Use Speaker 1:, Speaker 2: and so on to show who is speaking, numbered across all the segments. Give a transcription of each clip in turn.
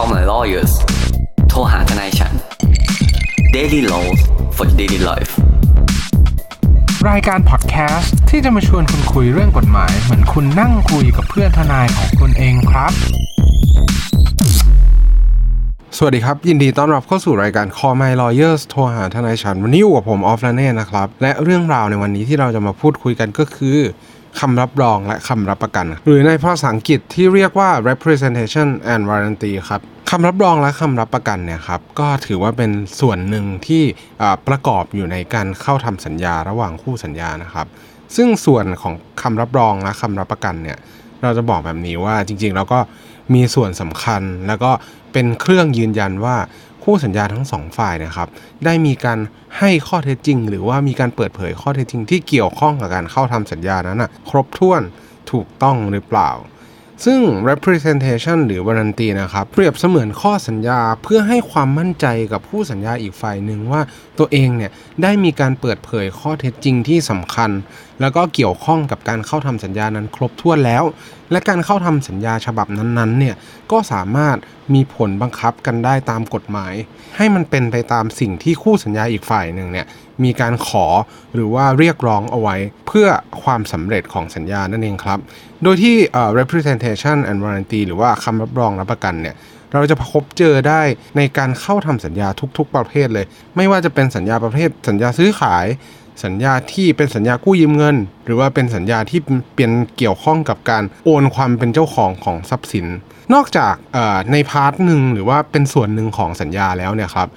Speaker 1: Call my lawyers โทรหาทนายฉัน Daily Laws for Daily Life
Speaker 2: รายการพอดแคสต์ที่จะมาชวนคุณคุยเรื่องกฎหมาย เหมือนคุณนั่งคุยกับเพื่อนทนายของคุณเองครับ สวัสดีครับ ยินดีต้อนรับเข้าสู่รายการ Call My Lawyers โทรหาทนายฉัน วันนี้อยู่กับผมออฟลาเน่นะครับ และเรื่องราวในวันนี้ที่เราจะมาพูดคุยกันก็คือ คำรับรองและคำรับประกัน หรือในภาษาอังกฤษที่เรียกว่า representation and warranty ครับคำรับรองและคำรับประกันเนี่ยครับก็ถือว่าเป็นส่วนหนึ่งที่ประกอบอยู่ในการเข้าทำสัญญาระหว่างคู่สัญญานะครับ ซึ่งส่วนของคำรับรองและคำรับประกันเนี่ยเราจะบอกแบบนี้ว่าจริงๆ แล้วก็มีส่วนสำคัญแล้วก็เป็นเครื่องยืนยันว่า คู่สัญญาทั้งสองฝ่ายนะครับได้มีการให้ข้อเท็จจริง หรือว่ามีการเปิดเผยข้อเท็จจริง ที่เกี่ยวข้องกับการเข้าทำสัญญานั้นนะครบถ้วนถูกต้องหรือเปล่า ซึ่ง representation หรือ warranty นะครับเปรียบเสมือนข้อสัญญาเพื่อให้ความมั่นใจกับผู้สัญญาอีกฝ่ายหนึ่งว่าตัวเองเนี่ยได้มีการเปิดเผยข้อเท็จจริงที่สำคัญ แล้วก็เกี่ยวข้องกับการเข้าทำสัญญานั้นครบถ้วนแล้ว และการเข้าทำสัญญาฉบับนั้นๆเนี่ยก็สามารถมีผลบังคับกันได้ตามกฎหมาย ให้มันเป็นไปตามสิ่งที่คู่สัญญาอีกฝ่ายหนึ่งเนี่ยมีการขอหรือว่าเรียกร้องเอาไว้เพื่อความสำเร็จของสัญญานั่นเองครับ โดยที่ representation and warranty หรือว่าคำรับรองรับประกันเนี่ยเราจะพบเจอได้ในการเข้าทำสัญญาทุกๆ ประเภทเลย ไม่ว่าจะเป็นสัญญาประเภทสัญญาซื้อขาย สัญญาที่เป็นสัญญากู้ยืมเงิน หรือว่าเป็นสัญญาที่เป็นเกี่ยวข้องกับการโอนความเป็นเจ้าของของทรัพย์สิน นอกจากใน part หนึ่งหรือว่าเป็นส่วนหนึ่งของสัญญาแล้วเนี่ยครับ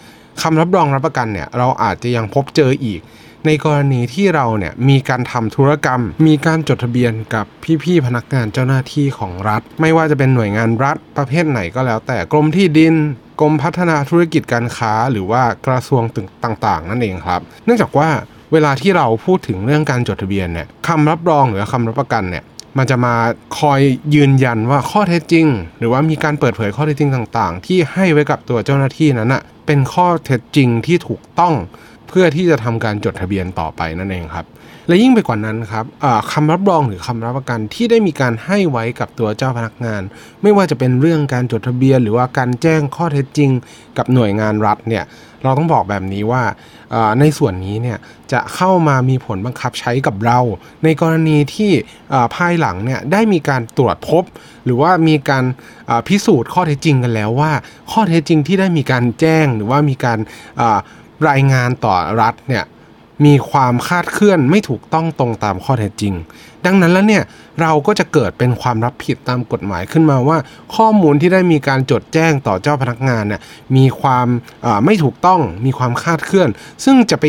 Speaker 2: คำรับรองรับประกันเนี่ยเราอาจจะยังพบเจออีก ในกรณีที่เราเนี่ยมีการทำธุรกรรม มีการจดทะเบียนกับพี่ๆพนักงานเจ้าหน้าที่ของรัฐ ไม่ว่าจะเป็นหน่วยงานรัฐประเภทไหนก็แล้ว แต่กรมที่ดินกรมพัฒนาธุรกิจการค้าหรือว่ากระทรวงต่างๆ นั่นเองครับ เนื่องจากว่า เวลาที่เราพูดถึงเรื่องการจดทะเบียนเนี่ยคำรับรองหรือคำรับประกันเนี่ยมันจะมาคอยยืนยันว่าข้อเท็จจริง หรือว่ามีการเปิดเผยข้อเท็จจริงต่าง ๆ ที่ให้ไว้กับตัวเจ้าหน้าที่นั้นอะเป็นข้อเท็จจริงที่ถูกต้อง เพื่อที่จะทำการจดทะเบียนต่อไปนั่นเองครับ และยิ่งไปกว่านั้นครับคำรับรองหรือคำรับประกันที่ได้มีการให้ไว้กับตัวเจ้าพนักงาน ไม่ว่าจะเป็นเรื่องการจดทะเบียน หรือว่าการแจ้งข้อเท็จจริง กับหน่วยงานรัฐเนี่ยเราต้องบอกแบบนี้ว่าในส่วนนี้เนี่ยจะเข้ามามีผลบังคับใช้กับเรา ในกรณีที่ภายหลังเนี่ยได้มีการตรวจพบ หรือว่ามีการพิสูจน์ข้อเท็จจริงกันแล้วว่า ข้อเท็จจริงที่ได้มีการแจ้งหรือว่ามีการา รายงานต่อรัฐเนี่ยมีความคาดเคลื่อนไม่ถูกต้องตรงตามข้อเท็จจริง ดังนั้นแล้วเนี่ยเราก็จะเกิดเป็นความรับผิดตามกฎหมายขึ้นมาว่า ข้อมูลที่ได้มีการจดแจ้งต่อเจ้าพนักงานเนี่ยมีความไม่ถูกต้องมีความคาดเคลื่อน ซึ่งจะไป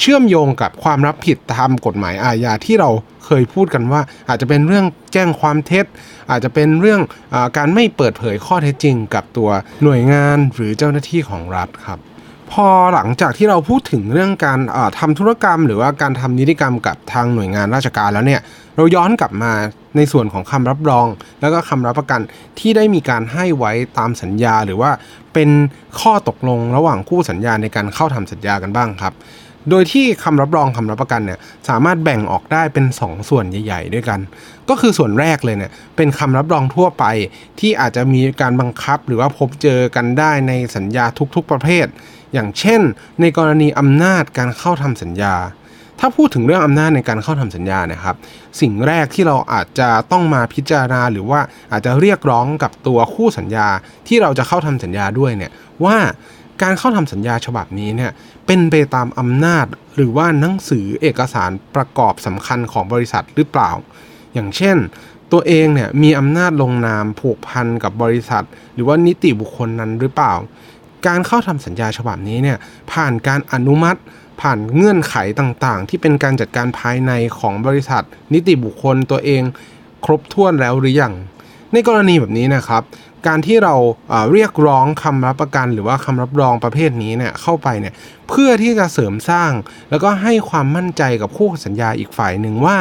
Speaker 2: เชื่อมโยงกับความรับผิดตามกฎหมายอาญาที่เราเคยพูดกันว่า อาจจะเป็นเรื่องแจ้งความเท็จ อาจจะเป็นเรื่องอการไม่เปิดเผยข้อเท็จจริง กับตัวหน่วยงานหรือเจ้าหน้าที่ของรัฐครับ พอหลังจากที่เราพูดถึงเรื่องการทำธุรกรรม หรือว่าการทำนิติกรรมกับทางหน่วยงานราชการแล้วเนี่ยเราย้อนกลับมาในส่วนของคำรับรอง แล้วก็คำรับประกันที่ได้มีการให้ไว้ตามสัญญา หรือว่าเป็นข้อตกลงระหว่างคู่สัญญาในการเข้าทำสัญญากันบ้างครับโดยที่คำรับรองคำรับประกันเนี่ยสามารถแบ่งออกได้เป็น 2ส่วนใหญ่ ๆ ด้วยกัน ก็คือส่วนแรกเลยเนี่ยเป็นคำรับรองทั่วไปที่อาจจะมีการบังคับหรือว่าพบเจอกันได้ในสัญญาทุก ๆ ประเภท อย่างเช่น ในกรณีอำนาจการเข้าทำสัญญา ถ้าพูดถึงเรื่องอำนาจในการเข้าทำสัญญาเนะครับ สิ่งแรกที่เราอาจจะต้องมาพิจารณาหรือว่าอาจจะเรียกร้องกับตัวคู่สัญญาที่เราจะเข้าทำสัญญาด้วยเนี่ยว่าการเข้าทำสัญญาฉบับนี้เนี่ยเป็นไปตามอำนาจหรือว่าหนังสือเอกสารประกอบสำคัญของบริษัทหรือเปล่า อย่างเช่น ตัวเองเนี่ยมีอำนาจลงนามผูกพันกับบริษัท หรือว่านิติบุคคลนั้นหรือเปล่า การเข้าทำสัญญาฉบับนี้เนี่ยผ่านการอนุมัติ ผ่านเงื่อนไขต่างๆ ที่เป็นการจัดการภายในของบริษัท นิติบุคคลตัวเอง ครบถ้วนแล้วหรือยังในกรณีแบบนี้นะครับ การที่เราเอ่อเรียกร้องคำรับประกัน หรือว่าคำรับรองประเภทนี้เนี่ยเข้าไปเนี่ยเพื่อที่จะเสริมสร้าง แล้วก็ให้ความมั่นใจกับคู่สัญญาอีกฝ่ายหนึ่งว่า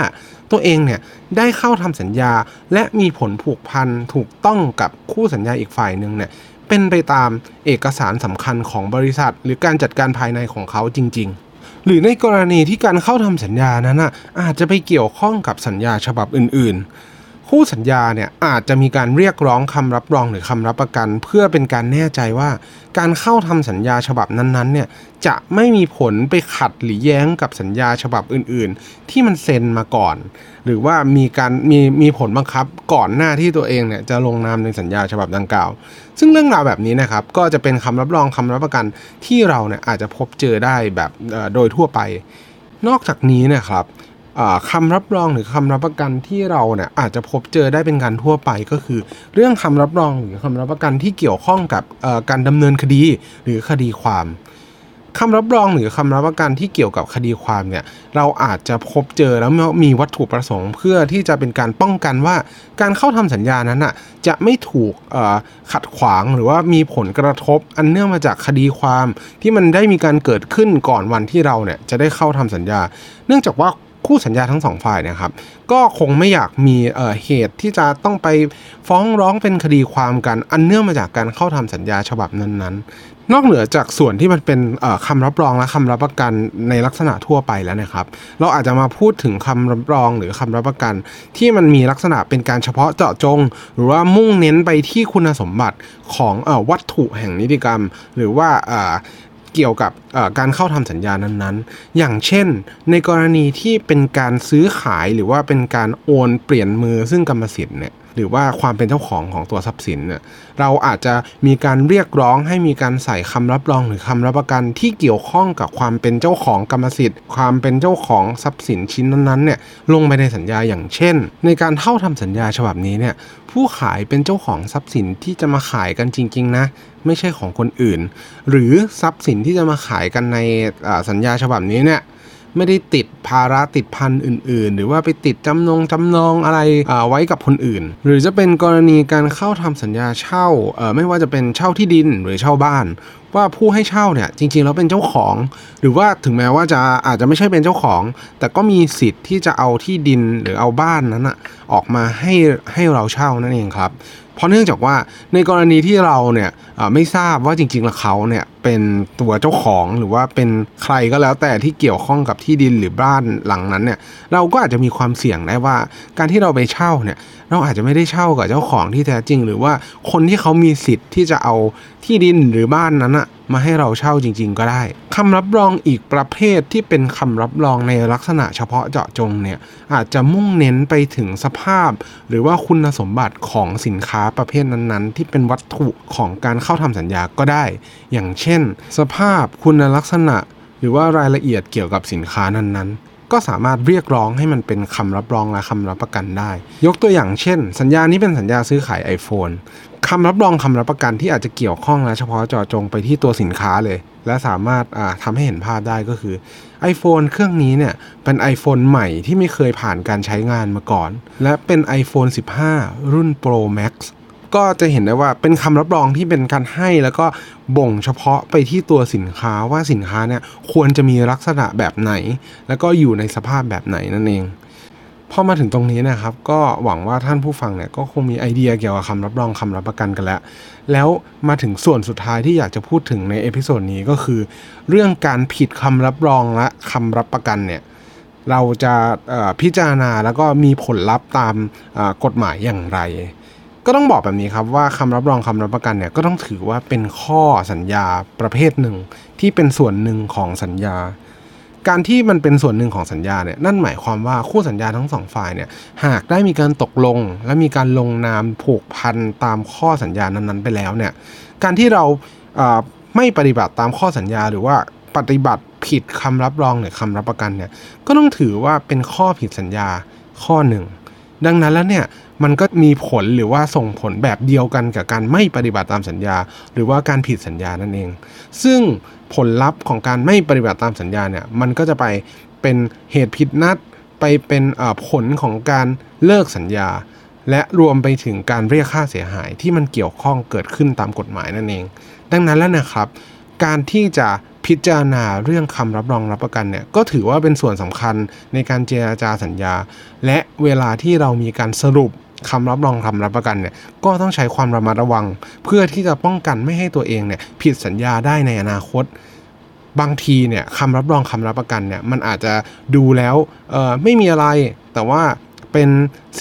Speaker 2: ตัวเองเนี่ยได้เข้าทำสัญญาและมีผลผูกพันถูกต้องกับคู่สัญญาอีกฝ่ายหนึ่งเนี่ยเป็นไปตามเอกสารสำคัญของบริษัท หรือการจัดการภายในของเขาจริง ๆ หรือในกรณีที่การเข้าทำสัญญานั้นอาจจะไปเกี่ยวข้องกับสัญญาฉบับอื่นๆ คู่สัญญาเนี่ยอาจจะมีการเรียกร้องคำรับรองหรือคำรับประกัน เพื่อเป็นการแน่ใจว่า การเข้าทำสัญญาฉบับนั้นๆเนี่ยจะไม่มีผลไปขัดหรือแย้งกับสัญญาฉบับอื่นๆ ที่มันเซ็นมาก่อน หรือว่ามีการมีมีผลบังคับก่อนหน้าที่ตัวเองเนี่ยจะลงนามในสัญญาฉบับดังกล่าว ซึ่งเรื่องราวแบบนี้นะครับก็จะเป็นคำรับรองคำรับประกันที่เราเนี่ยอาจจะพบเจอได้แบบโดยทั่วไป นอกจากนี้นะครับ คำรับรองหรือคำรับประกันที่เราเนี่ยอาจจะพบเจอได้เป็นการทั่วไปก็คือ เรื่องคำรับรองหรือคำรับประกันที่เกี่ยวข้องกับการดำเนินคดีหรือคดีความคำรับรองหรือคำรับประกันที่เกี่ยวกับคดีความเนี่ยเราอาจจะพบเจอแล้วมีวัตถุประสงค์เพื่อที่จะเป็นการป้องกันว่าการเข้าทำสัญญานั้นอะจะไม่ถูกขัดขวางหรือว่ามีผลกระทบอันเนื่องมาจากคดีความที่มันได้มีการเกิดขึ้นก่อนวันที่เราเนี่ยจะได้เข้าทำสัญญา เนื่องจากว่า คู่สัญญาทั้งสองฝ่ายนะครับ ก็คงไม่อยากมีเเหตุที่จะต้องไปฟ้องร้องเป็นคดีความกัน อันเนื่องมาจากการเข้าทำสัญญาฉบับนั้นๆ นอกเหนือจากส่วนที่มันเป็นคำรับรองและคำรับประกันในลักษณะทั่วไปแล้วนะครับ เราอาจจะมาพูดถึงคำรับรองหรือคำรับประกัน ที่มันมีลักษณะเป็นการเฉพาะเจาะจง หรือว่ามุ่งเน้นไปที่คุณสมบัติของอวัตถุแห่งนิติกรรม หรือว่า เกี่ยวกับการเข้าทำสัญญานั้นๆ อย่างเช่น ในกรณีที่เป็นการซื้อขายหรือว่าเป็นการโอนเปลี่ยนมือซึ่งกรรมสิทธิ์เนี่ย หรือว่าความเป็นเจ้าของของตัวทรัพย์สินเนี่ยเราอาจจะมีการเรียกร้องให้มีการใส่คำรับรองหรือคำรับประกันที่เกี่ยวข้องกับความเป็นเจ้าของกรรมสิทธิ์ ความเป็นเจ้าของทรัพย์สินชิ้นนั้นๆเนี่ยลงไปในสัญญาอย่างเช่น ในการเข้าทำสัญญาฉบับนี้เนี่ยผู้ขายเป็นเจ้าของทรัพย์สินที่จะมาขายกันจริง ๆ นะ ไม่ใช่ของคนอื่น หรือทรัพย์สินที่จะมาขายกันในสัญญาฉบับนี้เนี่ย ไม่ได้ติดภาระติดพันอื่น ๆ หรือว่าไปติดจำนงจำนองอะไรไว้กับคนอื่น หรือจะเป็นกรณีการเข้าทำสัญญาเช่าไม่ว่าจะเป็นเช่าที่ดินหรือเช่าบ้าน ว่าผู้ให้เช่าเนี่ยจริงๆแล้วเป็นเจ้าของ หรือว่าถึงแม้ว่าจะอาจจะไม่ใช่เป็นเจ้าของ แต่ก็มีสิทธิ์ที่จะเอาที่ดินหรือเอาบ้านนั้นอะออกมาให้ให้เราเช่านั่นเองครับ ราะเนื่องจากว่าในกรณีที่เราเนี่ยไม่ทราบว่าจริงๆแล้วเขาเนี่ยเป็นตัวเจ้าของหรือว่าเป็นใครก็แล้วแต่ที่เกี่ยวข้องกับที่ดินหรือบ้านหลังนั้นเนี่ยเราก็อาจจะมีความเสี่ยงได้ว่า การที่เราไปเช่าเนี่ยเราอาจจะไม่ได้เช่ากับเจ้าของที่แท้จริง หรือว่าคนที่เขามีสิทธิ์ที่จะเอาที่ดินหรือบ้านนั้นอะ มาให้เราเช่าจริง ๆ ก็ได้คำรับรองอีกประเภทที่เป็นคำรับรองในลักษณะเฉพาะเจาะจงเนี่ยอาจจะมุ่งเน้นไปถึงสภาพ หรือว่าคุณสมบัติของสินค้าประเภทนั้นๆ ที่เป็นวัตถุของการเข้าทำสัญญาก็ได้ อย่างเช่น สภาพคุณลักษณะ หรือว่ารายละเอียดเกี่ยวกับสินค้านั้นๆ ก็สามารถเรียกร้องให้มันเป็นคำรับรองและคำรับประกันได้ ยกตัวอย่างเช่น สัญญานี้เป็นสัญญาซื้อขาย iPhone คำรับรองคำรับประกันที่อาจจะเกี่ยวข้องและเฉพาะเจาะจงไปที่ตัวสินค้าเลย และสามารถทำให้เห็นภาพได้ก็คือ iPhone เครื่องนี้เนี่ยเป็น iPhone ใหม่ที่ไม่เคยผ่านการใช้งานมาก่อน และเป็น iPhone 15 รุ่น Pro Max ก็จะเห็นได้ว่าเป็นคำรับรองที่เป็นการให้แล้วก็บ่งเฉพาะไปที่ตัวสินค้าว่าสินค้าเนี่ยควรจะมีลักษณะแบบไหน แล้วก็อยู่ในสภาพแบบไหนนั่นเองพอมาถึงตรงนี้นะครับ ก็หวังว่าท่านผู้ฟังเนี่ยก็คงมีไอเดียเกี่ยวกับคำรับรองคำรับประกันกันแล้ว แล้วมาถึงส่วนสุดท้ายที่อยากจะพูดถึงใน episode นี้ก็คือ เรื่องการผิดคำรับรองและคำรับประกันเนี่ยเราจะพิจารณาแล้วก็มีผลลัพธ์ตามกฎหมายอย่างไร ก็ต้องบอกแบบนี้ครับว่าคำรับรองคำรับประกันเนี่ยก็ต้องถือว่าเป็นข้อสัญญาประเภทหนึ่งที่เป็นส่วนหนึ่งของสัญญา การที่มันเป็นส่วนหนึ่งของสัญญาเนี่ยนั่นหมายความว่าคู่สัญญาทั้งสองฝ่ายเนี่ยหากได้มีการตกลง และมีการลงนามผูกพันตามข้อสัญญานั้นๆไปแล้วเนี่ยการที่เราไม่ปฏิบัติตามข้อสัญญาหรือว่าปฏิบัติผิดคำรับรองหรือคำรับประกันเนี่ยก็ต้องถือว่าเป็นข้อผิดสัญญาข้อหนึ่ง ดังนั้นแล้วเนี่ยมันก็มีผลหรือว่าส่งผลแบบเดียวกันกับการไม่ปฏิบัติตามสัญญา หรือว่าการผิดสัญญานั่นเอง ซึ่งผลลัพธ์ของการไม่ปฏิบัติตามสัญญาเนี่ยมันก็จะไปเป็นเหตุผิดนัดไปเป็นผลของการเลิกสัญญา และรวมไปถึงการเรียกค่าเสียหายที่มันเกี่ยวข้องเกิดขึ้นตามกฎหมายนั่นเอง ดังนั้นแล้วนะครับ การที่จะ พิจารณาเรื่องคำรับรองรับประกันเนี่ยก็ถือว่าเป็นส่วนสำคัญในการเจราจาสัญญา และเวลาที่เรามีการสรุปคำรับรองคำรับประกันเนี่ยก็ต้องใช้ความระมัดระวัง เพื่อที่จะป้องกันไม่ให้ตัวเองเนี่ยผิดสัญญาได้ในอนาคต บางทีเนี่ยคำรับรองคำรับประกันเนี่ยมันอาจจะดูแล้วเออไม่มีอะไร แต่ว่าเป็น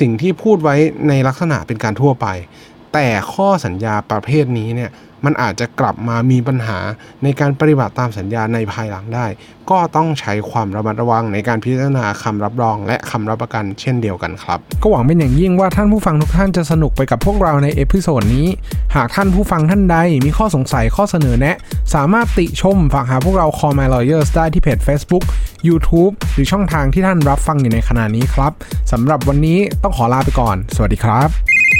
Speaker 2: สิ่งที่พูดไว้ในลักษณะเป็นการทั่วไป แต่ข้อสัญญาประเภทนี้เนี่ย มันอาจจะกลับมามีปัญหาในการปฏิบัติตามสัญญาในภายหลังได้ ก็ต้องใช้ความระมัดระวังในการพิจารณาคำรับรอง และคำรับประกันเช่นเดียวกันครับ
Speaker 3: ก็หวังเป็นอย่างยิ่งว่าท่านผู้ฟังทุกท่านจะสนุกไปกับพวกเราใน episode นี้ หากท่านผู้ฟังท่านใดมีข้อสงสัยข้อเสนอแนะ สามารถติชมฝากหาพวกเรา Call My Lawyers ได้ที่เพจ Facebook YouTube หรือช่องทางที่ท่านรับฟังอยู่ในขณะนี้ครับสำหรับวันนี้ต้องขอลาไปก่อน สวัสดีครับ